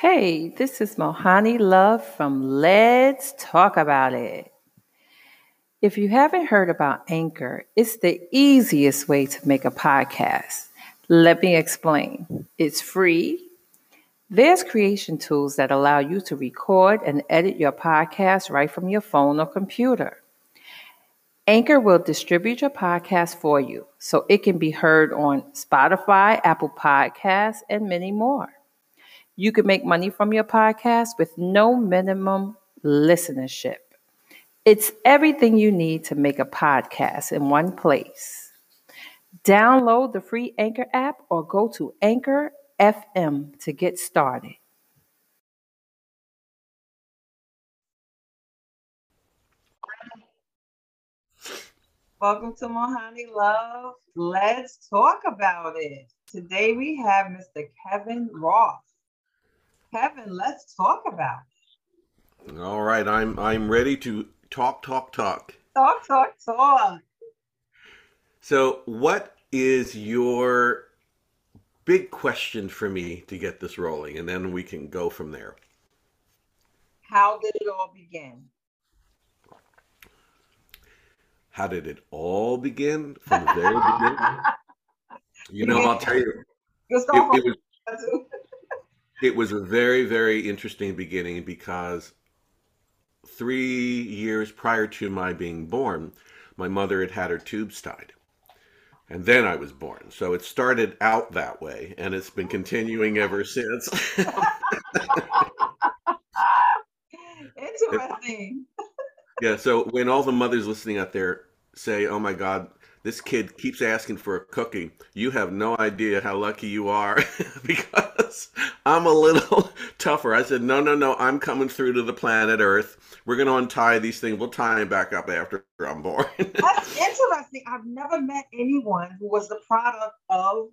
Hey, this is Mohani Love from Let's Talk About It. If you haven't heard about Anchor, it's the easiest way to make a podcast. Let me explain. It's free. There's creation tools that allow you to record and edit your podcast right from your phone or computer. Anchor will distribute your podcast for you so it can be heard on Spotify, Apple Podcasts, and many more. You can make money from your podcast with no minimum listenership. It's everything you need to make a podcast in one place. Download the free Anchor app or go to Anchor FM to get started. Welcome to Mohani Love. Let's talk about it. Today we have Mr. Kevin Roth. Kevin, let's talk about it. All right, I'm I'm ready to talk, talk, talk. Talk, talk, talk. So, what is your big question for me to get this rolling, and then we can go from there? How did it all begin? How did it all begin from the very beginning? You know, I'll tell you. It, it, was, it was a very, very interesting beginning because three years prior to my being born, my mother had had her tubes tied. And then I was born. So it started out that way, and it's been continuing ever since. Interesting. yeah. So when all the mothers listening out there say, "Oh my God, this kid keeps asking for a cookie," you have no idea how lucky you are because I'm a little tougher. I said, "No, no, no, I'm coming through to the planet Earth. We're going to untie these things. We'll tie them back up after I'm born." That's interesting. I've never met anyone who was the product of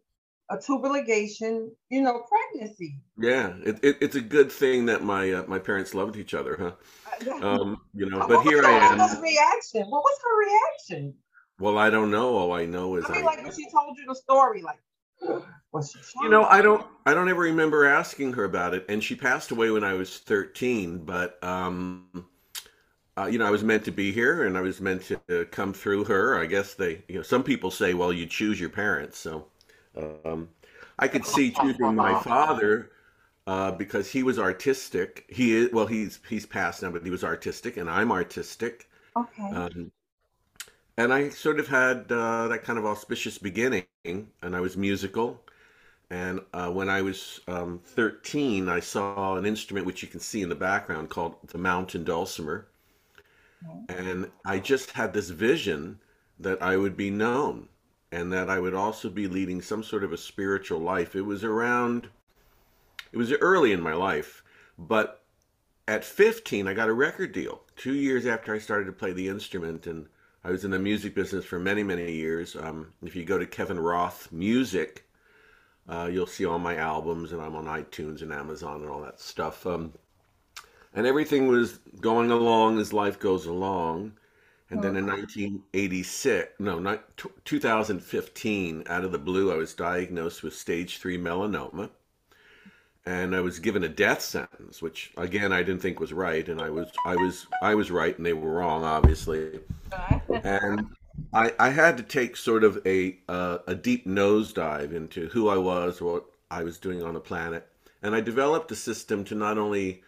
a tubal ligation, you know, pregnancy. Yeah, it, it, it's a good thing that my uh, my parents loved each other, huh? Um, you know, but here I am. Reaction. What was her reaction? Well, I don't know. All I know is I mean, I, like when she told you the story, like. You know, I don't, I don't ever remember asking her about it, and she passed away when I was thirteen. But um, uh, you know, I was meant to be here, and I was meant to uh, come through her. I guess they, you know, some people say, well, you choose your parents, so um, I could see choosing my father uh, because he was artistic. He is well, he's he's passed now, but he was artistic, and I'm artistic. Okay. Um, and I sort of had uh, that kind of auspicious beginning, and I was musical. And uh, when I was um, 13, I saw an instrument which you can see in the background called the mountain dulcimer. And I just had this vision that I would be known and that I would also be leading some sort of a spiritual life. It was around, it was early in my life, but at 15, I got a record deal two years after I started to play the instrument. And I was in the music business for many, many years. Um, if you go to Kevin Roth Music, uh, you'll see all my albums, and I'm on iTunes and Amazon and all that stuff. Um, and everything was going along as life goes along. And then in 1986, no, not 2015, out of the blue, I was diagnosed with stage three melanoma. And I was given a death sentence, which again I didn't think was right, and I was I was I was right, and they were wrong, obviously. and I, I had to take sort of a uh, a deep nosedive into who I was, what I was doing on the planet, and I developed a system to not only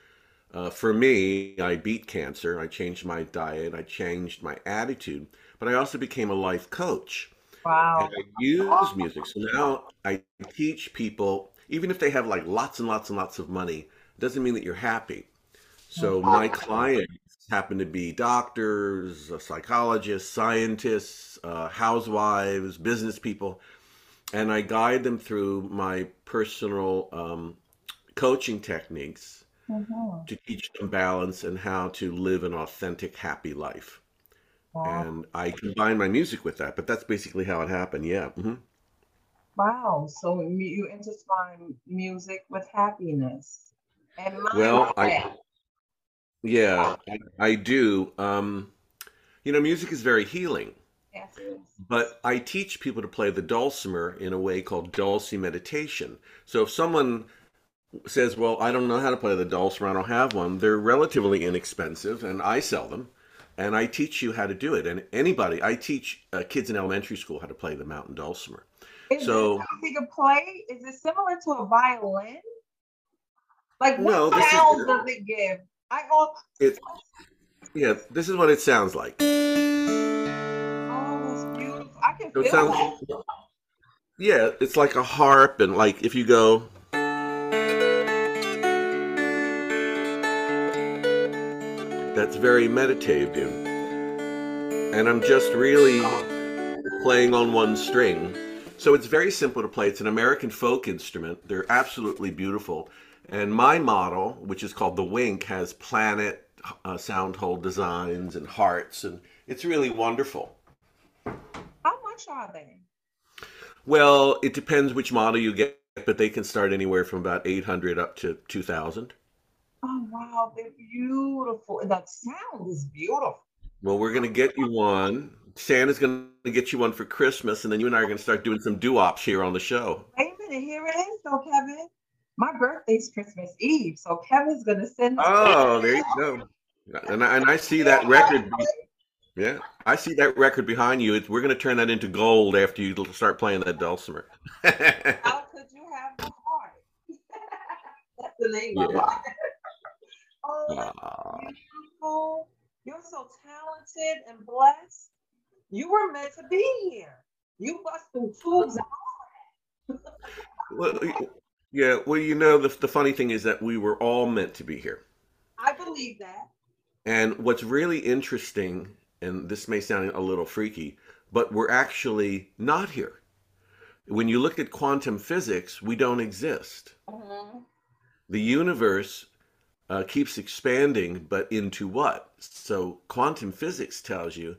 uh, for me, I beat cancer. I changed my diet. I changed my attitude, but I also became a life coach. Wow. And I use music. So now I teach people, even if they have like lots and lots and lots of money, doesn't mean that you're happy. So my clients happen to be doctors, psychologists, scientists, uh, housewives, business people, and I guide them through my personal um, coaching techniques mm-hmm. to teach them balance and how to live an authentic, happy life. Wow. And I combine my music with that, but that's basically how it happened. Yeah. Mm-hmm. Wow. So you intertwine music with happiness. And well, I, yeah, I, I do. Um, you know, music is very healing. Yes, but I teach people to play the dulcimer in a way called dulci meditation. So if someone says, "Well, I don't know how to play the dulcimer. I don't have one." They're relatively inexpensive, and I sell them, and I teach you how to do it. And anybody, I teach uh, kids in elementary school how to play the mountain dulcimer. Is so, it easy to play? Is it similar to a violin? Like what no, sound is, does it give? I all it, yeah, this is what it sounds like. Oh, it's beautiful. I can so feel it. Sounds, that. Yeah, it's like a harp, and like if you go. That's very meditative. And I'm just really playing on one string. So it's very simple to play. It's an American folk instrument. They're absolutely beautiful. And my model, which is called the Wink, has planet uh, sound hole designs and hearts, and it's really wonderful. How much are they? Well, it depends which model you get, but they can start anywhere from about 800 up to 2000. Oh, wow. They're beautiful. And that sound is beautiful. Well, we're going to get you one. Santa's going to get you one for Christmas, and then you and I are going to start doing some doo-ops here on the show. Wait a minute. Here it is, though, Kevin. My birthday's Christmas Eve, so Kevin's going to send. Oh, there you go. And I, and I see that record. Yeah, I see that record behind you. It's, we're going to turn that into gold after you start playing that dulcimer. How could you have the heart? That's the name yeah. of it. oh, uh, beautiful. You're so talented and blessed. You were meant to be here. You bust through tubes and all well, yeah, well, you know, the, the funny thing is that we were all meant to be here. I believe that. And what's really interesting, and this may sound a little freaky, but we're actually not here. When you look at quantum physics, we don't exist. Mm-hmm. The universe uh, keeps expanding, but into what? So, quantum physics tells you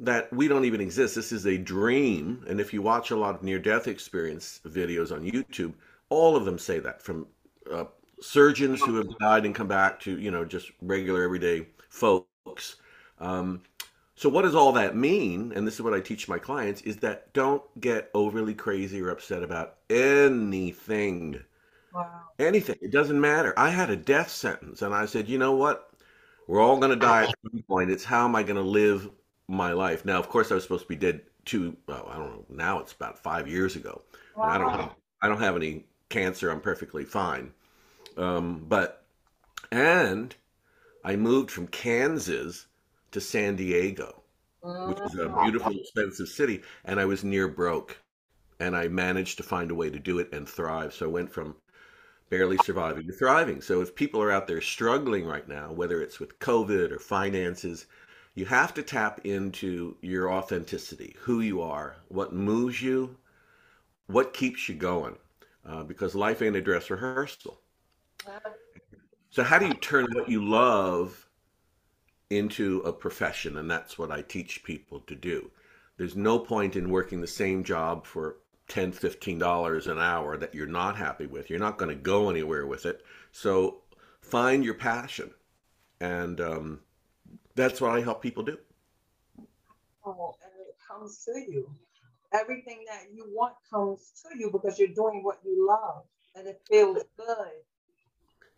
that we don't even exist. This is a dream. And if you watch a lot of near death experience videos on YouTube, all of them say that from uh, surgeons who have died and come back to you know just regular everyday folks. Um, so what does all that mean? And this is what i teach my clients is that don't get overly crazy or upset about anything. Wow. anything. It doesn't matter. I had a death sentence and i said you know what? We're all going to die at some point. It's how am i going to live my life now of course i was supposed to be dead two well, i don't know now it's about five years ago wow. i don't have i don't have any cancer. I'm perfectly fine. Um, but, and I moved from Kansas to San Diego, which is a beautiful, expensive city, and I was near broke. And I managed to find a way to do it and thrive. So I went from barely surviving to thriving. So if people are out there struggling right now, whether it's with COVID or finances, you have to tap into your authenticity, who you are, what moves you, what keeps you going uh, because life ain't a dress rehearsal. So, how do you turn what you love into a profession? And that's what I teach people to do. There's no point in working the same job for 10 $15 an hour that you're not happy with. You're not going to go anywhere with it. So, find your passion. And um, that's what I help people do. Oh, and it comes to you everything that you want comes to you because you're doing what you love and it feels good.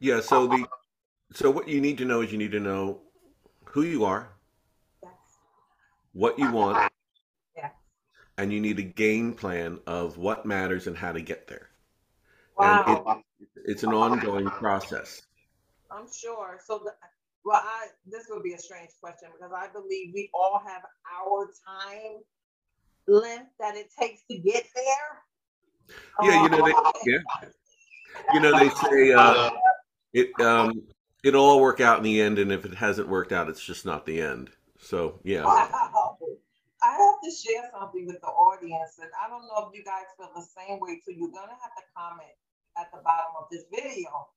Yeah, so the so what you need to know is you need to know who you are, yes. what you want, yes. and you need a game plan of what matters and how to get there. Wow. And it, it's an ongoing process. I'm sure. So the, well, I this would be a strange question because I believe we all have our time length that it takes to get there. Yeah, you know, they, oh. yeah, you know, they say uh, it um, it'll all work out in the end, and if it hasn't worked out, it's just not the end. So yeah. Wow. I have to share something with the audience, and I don't know if you guys feel the same way too. You're gonna have to comment at the bottom of this video.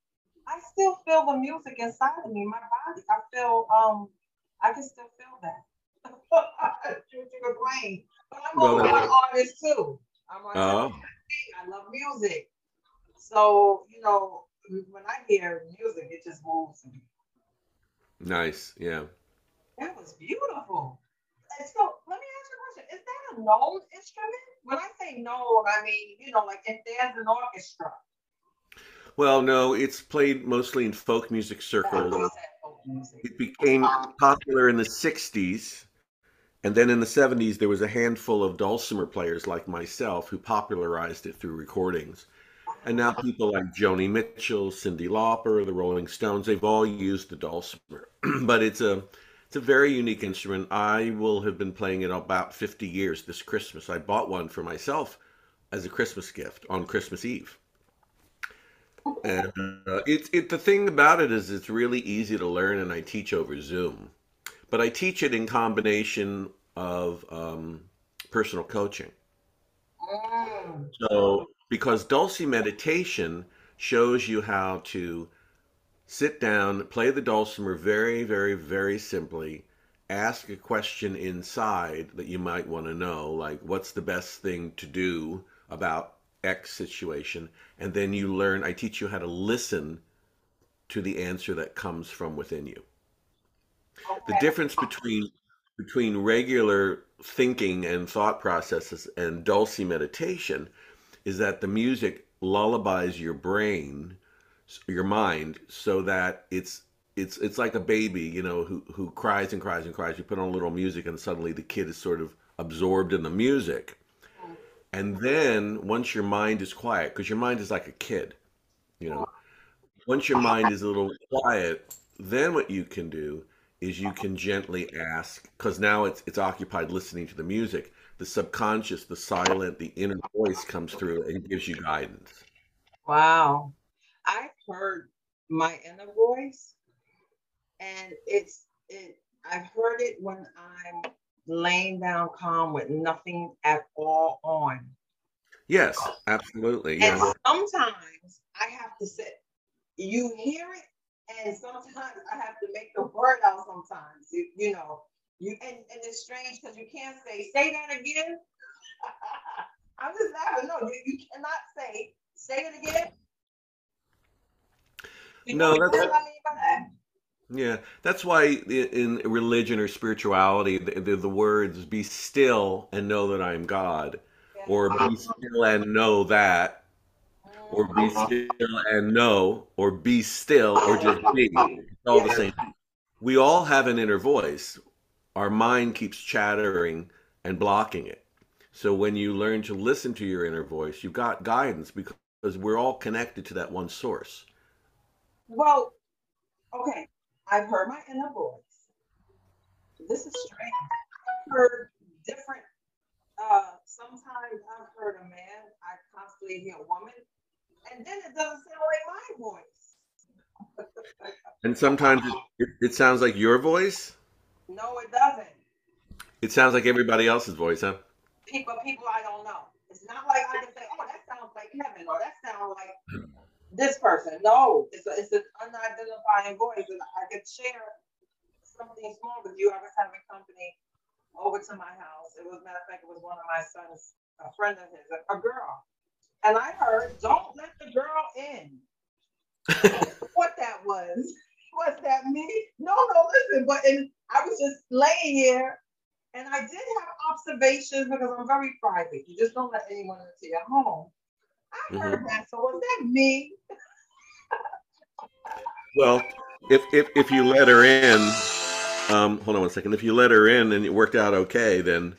I still feel the music inside of me, my body. I feel um, I can still feel that. Through the brain. But I'm well, an artist too. I'm an uh-huh. I love music. So, you know, when I hear music, it just moves me. Nice. Yeah. That was beautiful. So let me ask you a question. Is that a known instrument? When I say known, I mean, you know, like if there's an orchestra. Well, no, it's played mostly in folk music circles. It became popular in the 60s. And then in the 70s, there was a handful of dulcimer players like myself who popularized it through recordings. And now people like Joni Mitchell, Cyndi Lauper, the Rolling Stones, they've all used the dulcimer. but it's a it's a very unique instrument. I will have been playing it about 50 years this Christmas. I bought one for myself as a Christmas gift on Christmas Eve. And uh, it's it the thing about it is it's really easy to learn, and I teach over Zoom, but I teach it in combination of um, personal coaching. Mm. So because Dulce meditation shows you how to sit down, play the dulcimer very, very, very simply, ask a question inside that you might want to know, like what's the best thing to do about X situation, and then you learn. I teach you how to listen to the answer that comes from within you. The difference between between regular thinking and thought processes and dulce meditation is that the music lullabies your brain, your mind, so that it's it's it's like a baby, you know, who who cries and cries and cries. You put on a little music, and suddenly the kid is sort of absorbed in the music. And then once your mind is quiet, because your mind is like a kid, you know, once your mind is a little quiet, then what you can do is you can gently ask, because now it's it's occupied listening to the music. The subconscious, the silent, the inner voice comes through and gives you guidance. Wow. I've heard my inner voice and it's it I've heard it when I'm laying down calm with nothing at all on. Yes, absolutely. And Yeah. sometimes I have to say, you hear it, and sometimes I have to make the word out sometimes. You, you know, you and, and it's strange because you can't say, say that again. I'm just laughing. No, you, you cannot say, say it again. You No, know what that's I mean by that? Yeah. That's why in religion or spirituality, the, the, the words "be still and know that I am God," Yeah. or "be still and know that," or "be Mm. still and know," or "be still," or just be. It's all the same. We all have an inner voice. Our mind keeps chattering and blocking it. So when you learn to listen to your inner voice, you've got guidance because we're all connected to that one source. Well, okay. I've heard my inner voice. This is strange. I've heard different. Uh, sometimes I've heard a man. I constantly hear a woman, and then it doesn't sound like my voice. And sometimes it, it, sounds like your voice. no, it doesn't. It sounds like everybody else's voice, huh? People, people I don't know. It's not like I can say, "Oh, that sounds like Kevin," or "That sounds like this person." No, it's a, it's an unidentifying voice, and I could share something small with you. I was having company over to my house. It was, matter of fact, it was one of my sons, a friend of his, a, a girl, and I heard, "Don't let the girl in." what that was? Was that me? No, no. Listen, but and I was just laying here, and I did have observations because I'm very private. You just don't let anyone into your home. I heard that. So was that me? Well, if if if you let her in, um, hold on one second. If you let her in and it worked out okay, then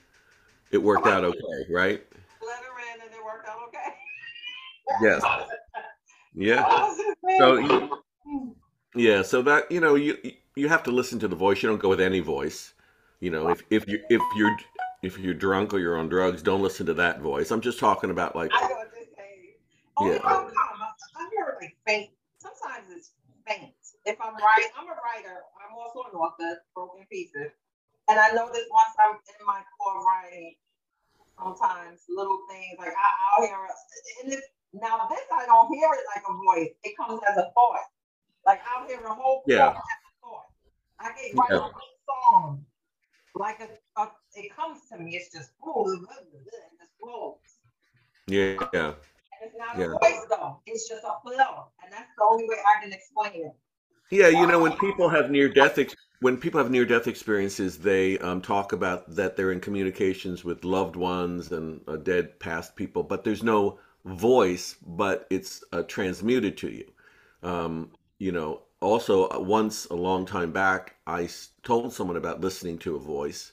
it worked out okay, right? Let her in, and it worked out okay. Yes. Yeah. Was it me? So you, yeah, so that you know you you have to listen to the voice. You don't go with any voice. You know, if if you if you're if you're drunk or you're on drugs, don't listen to that voice. I'm just talking about like I know what they say. Only Yeah. if I'm calm. I, like faint. Sometimes it's faint. If I'm writing, I'm a writer. I'm also an author, broken pieces. And I notice once I'm in my core writing, sometimes little things like I, I'll hear a, and it's, now this I don't hear it like a voice. It comes as a thought. Like I'll hear a whole Yeah. as a thought. I get write Yeah. a whole song. Like a, a, it comes to me. It's just oh, it just flows. yeah, yeah. It's not Yeah. a voice though. It's just a flow. And that's the only way I can explain it. Yeah, you know, when people have near death ex- when people have near death experiences, they um, talk about that they're in communications with loved ones and uh, dead past people, but there's no voice, but it's uh, transmuted to you. Um, you know, also uh, once a long time back, I told someone about listening to a voice,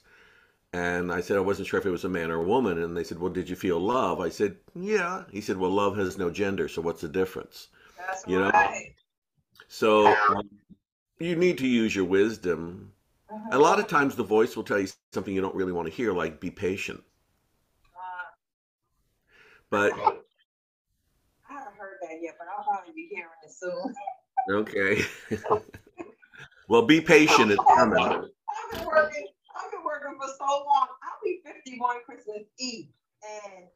and I said I wasn't sure if it was a man or a woman, and they said, "Well, did you feel love?" I said, "Yeah." He said, "Well, love has no gender, so what's the difference?" That's You know, right. so um, you need to use your wisdom. A Mhm. lot of times, the voice will tell you something you don't really want to hear, like "be patient," Uh, but I haven't heard that yet, but I'll probably be hearing it soon. okay. well, be patient. It's coming. For so long. I'll be 51 Christmas Eve, and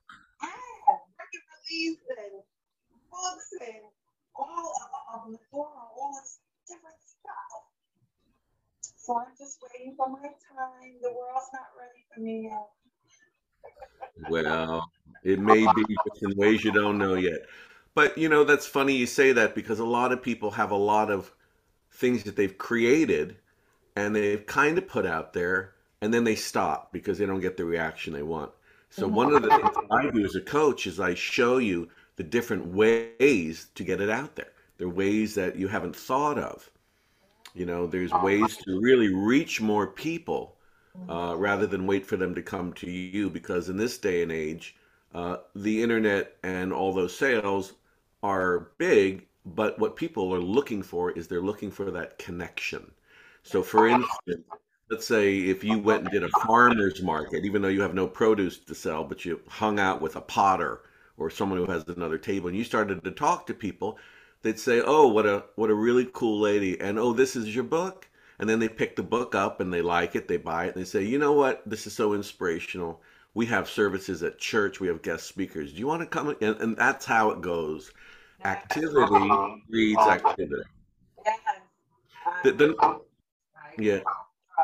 I have record and books and all of, of all this different stuff. So I'm just waiting for my time. The world's not ready for me yet. Well, it may be just in ways you don't know yet. But you know, that's funny you say that because a lot of people have a lot of things that they've created and they've kind of put out there and then they stop because they don't get the reaction they want. So Mhm. one of the things I do as a coach is I show you the different ways to get it out there. There are ways that you haven't thought of. You know, there's ways to really reach more people uh, rather than wait for them to come to you because in this day and age, uh, the internet and all those sales are big, but what people are looking for is they're looking for that connection. So, for instance, let's say if you went and did a farmer's market, even though you have no produce to sell, but you hung out with a potter or someone who has another table and you started to talk to people, they'd say, "Oh, what a what a really cool lady," and "Oh, this is your book." And then they pick the book up and they like it, they buy it, and they say, "You know what? This is so inspirational. We have services at church. We have guest speakers. Do you want to come?" And, and that's how it goes. Activity breeds activity. Yes. The, the, yeah,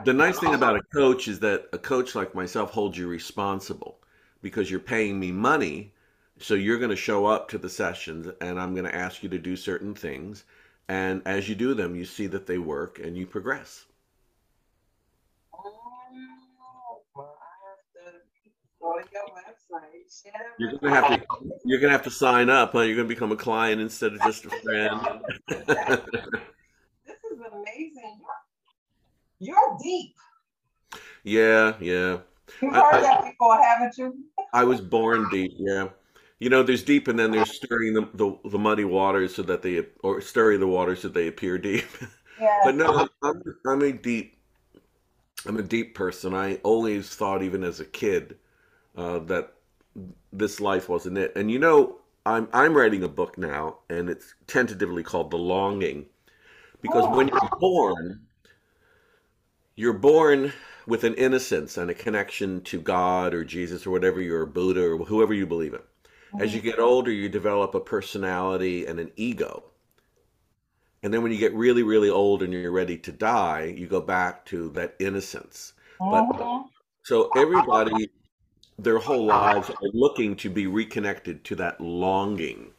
the nice thing about a coach is that a coach like myself holds you responsible because you're paying me money. So you're going to show up to the sessions and I'm going to ask you to do certain things. And as you do them, you see that they work and you progress. Oh, well, I have to go to your website, share You're going to have to you're going to have to sign up. Huh? You're going to become a client instead of just a friend. This is amazing. You're, deep. yeah, yeah. You've heard I that before, haven't you? I was born deep. Yeah. You know, there's deep, and then there's stirring the, the, the muddy waters so that they, or stirring the waters so they appear deep. But no, I'm, I'm a deep I'm a deep person. I always thought, even as a kid, uh, that this life wasn't it. And you know, I'm I'm writing a book now, and it's tentatively called The Longing, because when Oh, you're born, you're born with an innocence and a connection to God or Jesus or whatever you're a Buddha or whoever you believe in. As you get older, you develop a personality and an ego. And then when you get really, really old and you're ready to die, you go back to that innocence. But Mhm. so everybody, their whole lives are looking to be reconnected to that longing.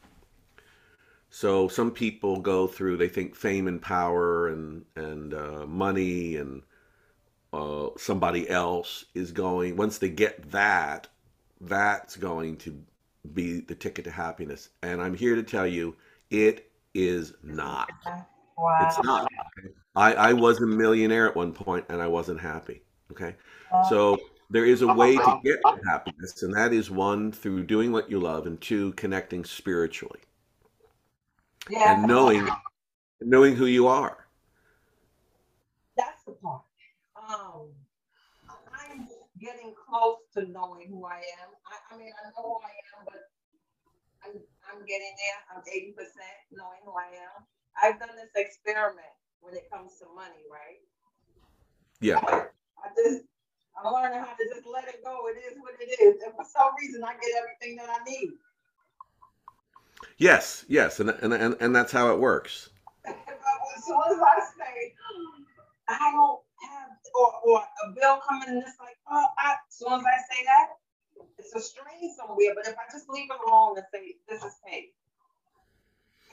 So some people go through, they think fame and power and and uh, money and uh, somebody else is going. Once they get that, that's going to be the ticket to happiness. And I'm here to tell you, it is not. It's not. I, I was a millionaire at one point and I wasn't happy. Okay. Uh, So there is a way to get to happiness, and that is one, through doing what you love, and two, connecting spiritually yeah, and knowing knowing who you are. that's the part. Um, I'm getting close to knowing who I am. I, I mean, I know who I am, but I'm I'm getting there. I'm 80% knowing who I am. I've done this experiment when it comes to money, right? Yeah. I just I'm learning how to just let it go. It is what it is. And for some reason I get everything that I need. Yes. Yes. And and and, and that's how it works. but as soon as I say I don't or, or a bill coming and it's like, oh I, as soon as I say that, it's a string somewhere. But if I just leave it alone and say this is paid,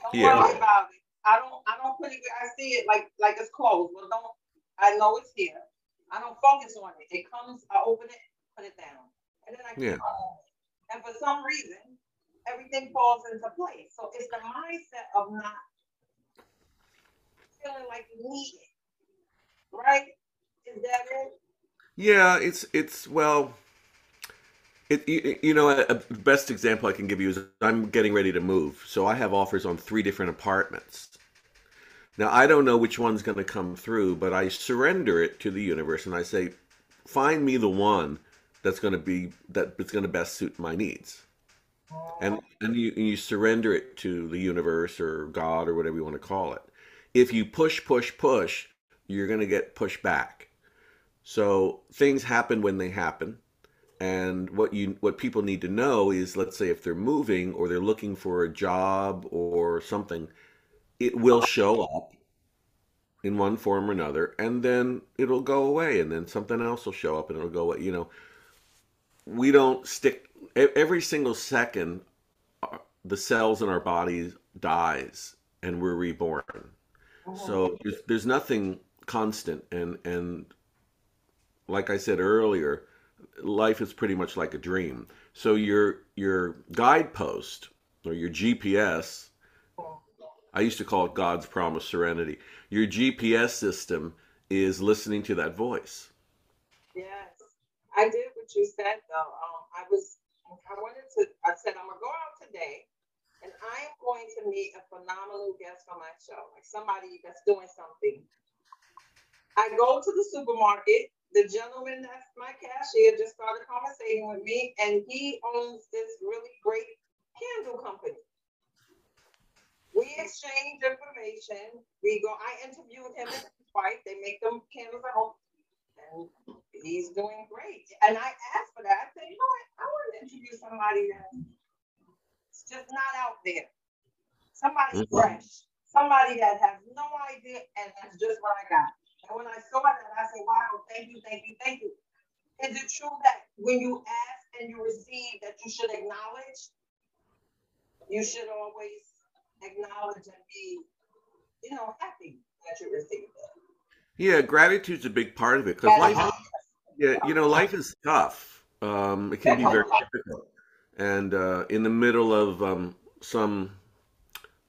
don't Yeah. worry about it. I don't I don't put it I see it like like it's closed. Well don't I know it's here. I don't focus on it. It comes, I open it, put it down. And then I keep Yeah. on. And for some reason, everything falls into place. So it's the mindset of not feeling like you need it. Right? Yeah, it's it's well, it you, you know a, a best example I can give you is I'm getting ready to move, so I have offers on three different apartments. Now I don't know which one's going to come through, but I surrender it to the universe and I say, find me the one that's going to be that that's going to best suit my needs and and you and you surrender it to the universe or God or whatever you want to call it. If you push, push, push, you're going to get pushed back. So things happen when they happen, and what you what people need to know is, let's say, if they're moving or they're looking for a job or something, it will show up in one form or another, and then it'll go away, and then something else will show up and it'll go away. You know, we don't stick every single second uh, the cells in our bodies dies and we're reborn. So there's, there's nothing constant and and like i said earlier life is pretty much like a dream so your your guidepost or your gps i used to call it god's promise serenity your gps system is listening to that voice yes i did what you said though um, i was I wanted to, I said, I'm to go out today and I am going to meet a phenomenal guest for my show, like somebody that's doing something. I go to the supermarket. The gentleman that's my cashier just started conversating with me, and he owns this really great candle company. We exchange information. We go. I interviewed him and his wife. They make them candles at home and he's doing great. And I asked for that. I said, you know what? I want to interview somebody that's just not out there. Somebody fresh. Somebody that has no idea and that's just what I got. And when I saw that, I said, wow, thank you, thank you, thank you. Is it true that when you ask and you receive that you should acknowledge? You should always acknowledge and be, you know, happy that you received it. Yeah, gratitude's a big part of it because life, yeah, you know, life is tough. Um, it can be very difficult, and uh, in the middle of um, some,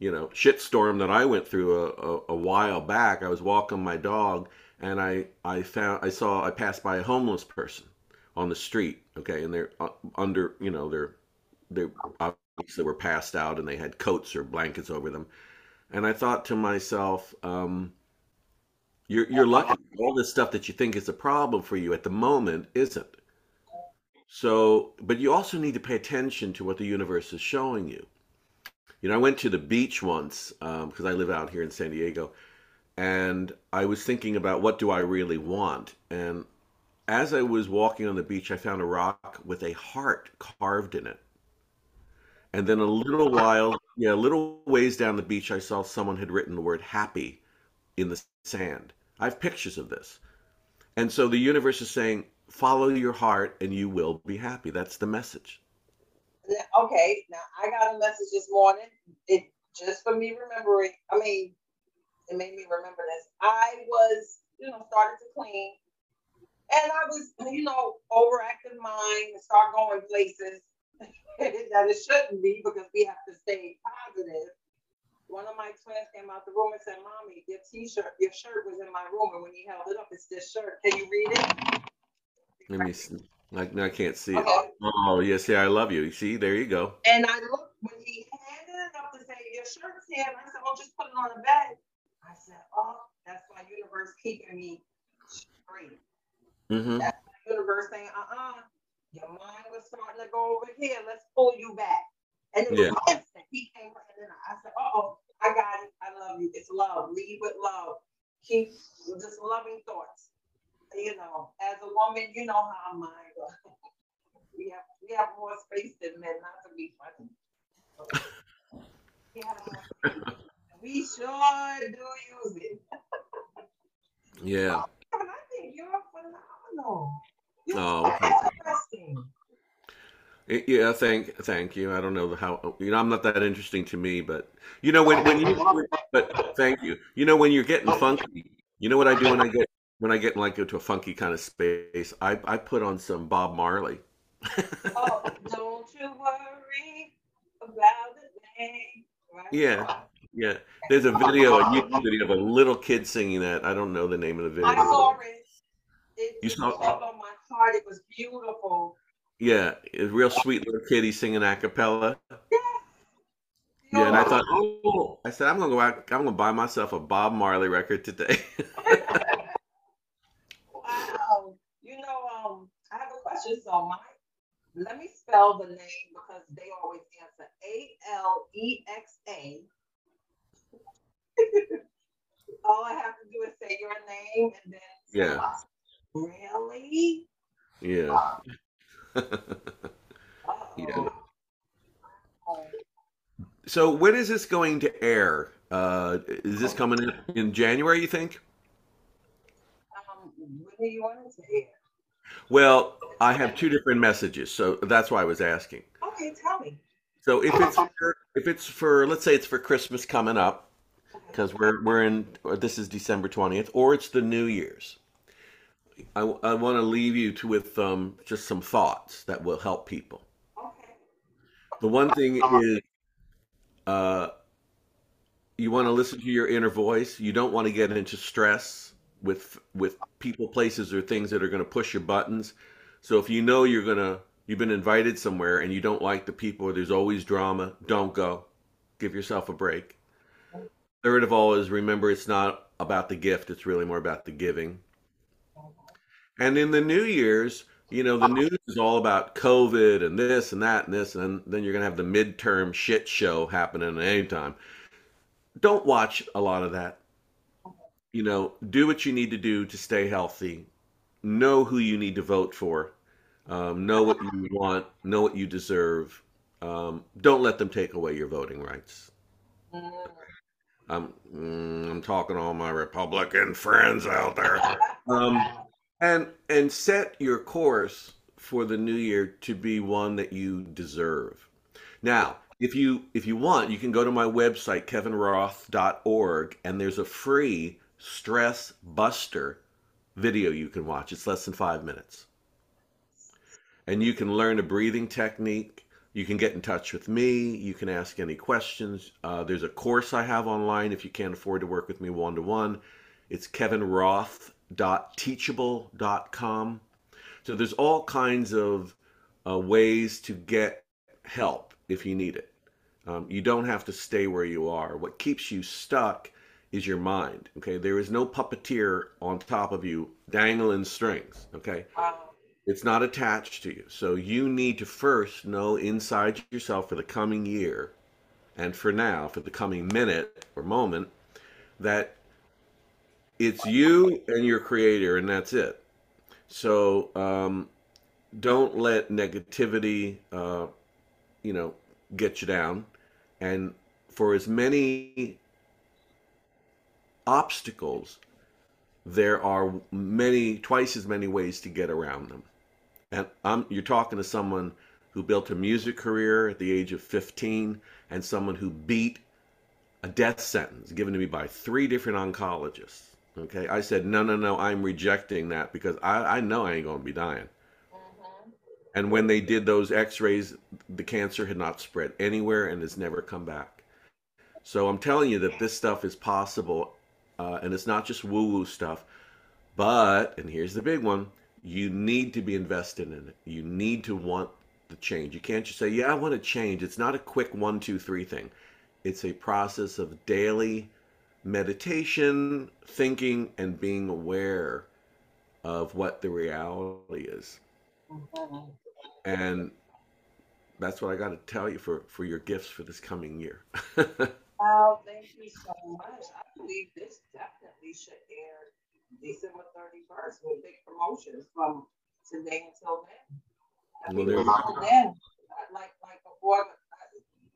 you know, shitstorm that I went through a, a, a while back, I was walking my dog, and I I found I saw I passed by a homeless person on the street. Okay, and they're uh, under, you know, they're they're obviously were passed out, and they had coats or blankets over them, and I thought to myself. Um, you're you're lucky. All this stuff that you think is a problem for you at the moment isn't. So, but you also need to pay attention to what the universe is showing you. You know, I went to the beach once because um, I live out here in San Diego, and I was thinking about what do I really want. And as I was walking on the beach, I found a rock with a heart carved in it. And then a little while, yeah, a little ways down the beach, I saw someone had written the word happy in the sand. I have pictures of this. And so the universe is saying, follow your heart and you will be happy. That's the message. Okay, now I got a message this morning. It just for me remembering, I mean, it made me remember this. I was, you know, started to clean. And I was, you know, overactive mind and start going places that it shouldn't be because we have to stay positive. one of my twins came out the room and said, Mommy, your t-shirt, your shirt was in my room. And when he held it up, it's this shirt. Can you read it? Let me see. Like I can't see okay. it. Oh, yes, yeah, I love you. See, there you go. And I looked when he handed it up to say, Your shirt's here. And I said, Oh, just put it on the bed. I said, Oh, that's my universe keeping me straight. Mm-hmm. That's my universe saying, uh-uh, your mind was starting to go over here. Let's pull you back. And it was yeah. instant. He came right in. I said, oh, I got it. I love you. It's love. Lead with love. Keep just loving thoughts. You know, as a woman, you know how mine goes. we have we have more space than men, not to be funny. yeah, we sure do use it. yeah. Oh, but I think you're phenomenal. You're oh, okay. interesting. Yeah, thank thank you. I don't know how you know I'm not that interesting to me, but you know when when you but thank you. You know when you're getting oh. funky. You know what I do when I get when I get like into a funky kind of space. I I put on some Bob Marley. oh, don't you worry about the. Right? Yeah, Yeah, there's a video, a YouTube video of a little kid singing that. I don't know the name of the video. I saw it. It You saw- tugged on my heart. It was beautiful. Yeah, a real sweet little kid. He's singing a cappella. Yeah. Yeah, and I thought, oh, I said, I'm gonna go out. I'm gonna buy myself a Bob Marley record today. wow. You know, um, I have question. So my let me spell the name because they always answer A L E X A. All I have to do is say your name and then Yeah. Really? yeah. Uh-oh. Yeah. So when is this going to air? Uh, is this coming in, in January? You think? Um, when do you want it to air? Well, I have two different messages, so that's why I was asking. Okay, tell me. So if it's for, if it's for let's say it's for Christmas coming up because we're we're in this is December twentieth or it's the New Year's. I, I want to leave you to, with um, just some thoughts that will help people. Okay. The one thing is, uh, you want to listen to your inner voice. You don't want to get into stress with with people, places, or things that are going to push your buttons. So if you know you're gonna you've been invited somewhere and you don't like the people, or there's always drama, don't go. Give yourself a break. Third of all is remember it's not about the gift; it's really more about the giving. And in the New Year's, you know, the news is all about COVID and this and that and this, and then you're going to have the midterm shit show happening at any time. Don't watch a lot of that. You know, do what you need to do to stay healthy. Know who you need to vote for. Um, know what you want. Know what you deserve. Um, don't let them take away your voting rights. I'm, mm, I'm talking to all my Republican friends out there. Um, and and set your course for the new year to be one that you deserve. Now, if you if you want, you can go to my website kevinroth.org and there's a free stress buster video you can watch. It's less than 5 minutes. And you can learn a breathing technique. You can get in touch with me. You can ask any questions. Uh, there's a course I have online if you can't afford to work with me one to one. It's kevinroth.teachable.com. So there's all kinds of uh, ways to get help if you need it. Um, you don't have to stay where you are. What keeps you stuck is your mind. Okay, there is no puppeteer on top of you dangling strings. Okay, it's not attached to you. So you need to first know inside yourself for the coming year and for now, for the coming minute or moment, that it's you and your creator, and that's it. So um, don't let negativity, uh, you know, get you down. And for as many obstacles, there are many, twice as many ways to get around them. And I'm, you're talking to someone who built a music career at the age of 15 and someone who beat a death sentence given to me by three different oncologists. Okay, I said, no, no, no, I'm rejecting that because I, I know I ain't going to be dying. Mhm. And when they did those x rays, the cancer had not spread anywhere and has never come back. So I'm telling you that this stuff is possible. Uh, and it's not just woo woo stuff. But, and here's the big one you need to be invested in it. You need to want the change. You can't just say, yeah, I want to change. It's not a quick one, two, three thing. It's a process of daily meditation, thinking, and being aware of what the reality is. And that's what I got to tell you for, for your gifts for this coming year. Wow, thank you so much. I believe this definitely should air December 31st with big promotions from today until then. I mean, you until then, like like before the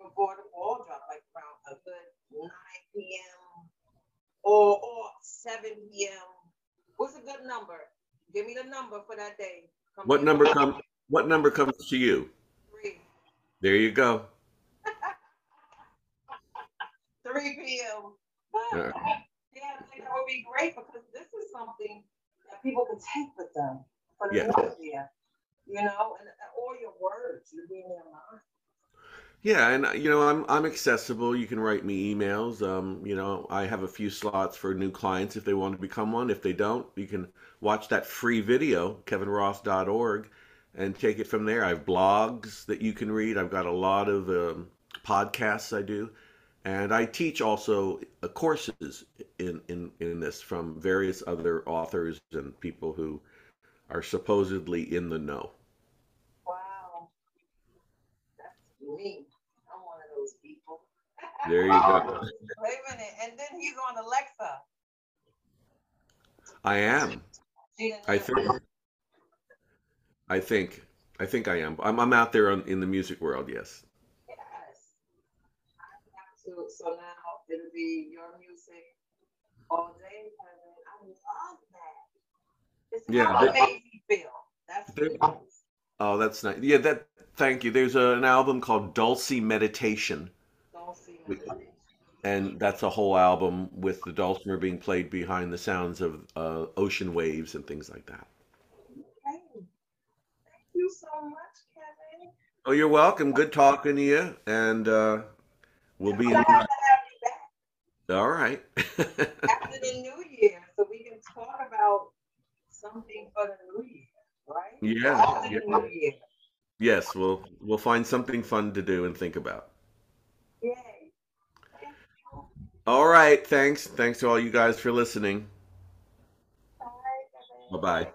before the ball drop, like around a good 9 p.m. or or 7 p.m. What's a good number? Give me the number for that day. Come what number come what number comes to you? Three. There you go. 3 p.m. Yeah. Yeah, I think that would be great because this is something that people can take with them for the Yeah. year. You know, and and all your words, you're being their mind. Yeah, and uh, you know, I'm I'm accessible. You can write me emails. Um, you know, I have a few slots for new clients if they want to become one. If they don't, you can watch that free video, kevinroth.org, and take it from there. I have blogs that you can read. I've got a lot of um, podcasts I do, and I teach also uh, courses in, in in this from various other authors and people who are supposedly in the know. Wow. That's me. I'm one of those people. There you go. Wait a minute. And then he's on Alexa. I am. I think. I think. I think I am. I'm, I'm out there on, in the music world. Yes. Yes. I have to. So now it'll be your music all day. Kevin. I love that. It's Yeah, how it me feel. That's. Oh, that's nice. Yeah. That. Thank you. There's a, an album called Dulcie Meditation, Don't see We- me. and that's a whole album with the dulcimer being played behind the sounds of uh, ocean waves and things like that. Hey, thank you so much, Kevin. Oh, you're welcome. Good talking to you, and uh, we'll be in. I'm glad to have you back All right. after the new year so we can talk about something for the new year, right? Yeah, After the new year. yes, we'll we'll find something fun to do and think about. Yay. All right. Thanks. Thanks to all you guys for listening. Bye, Bye bye.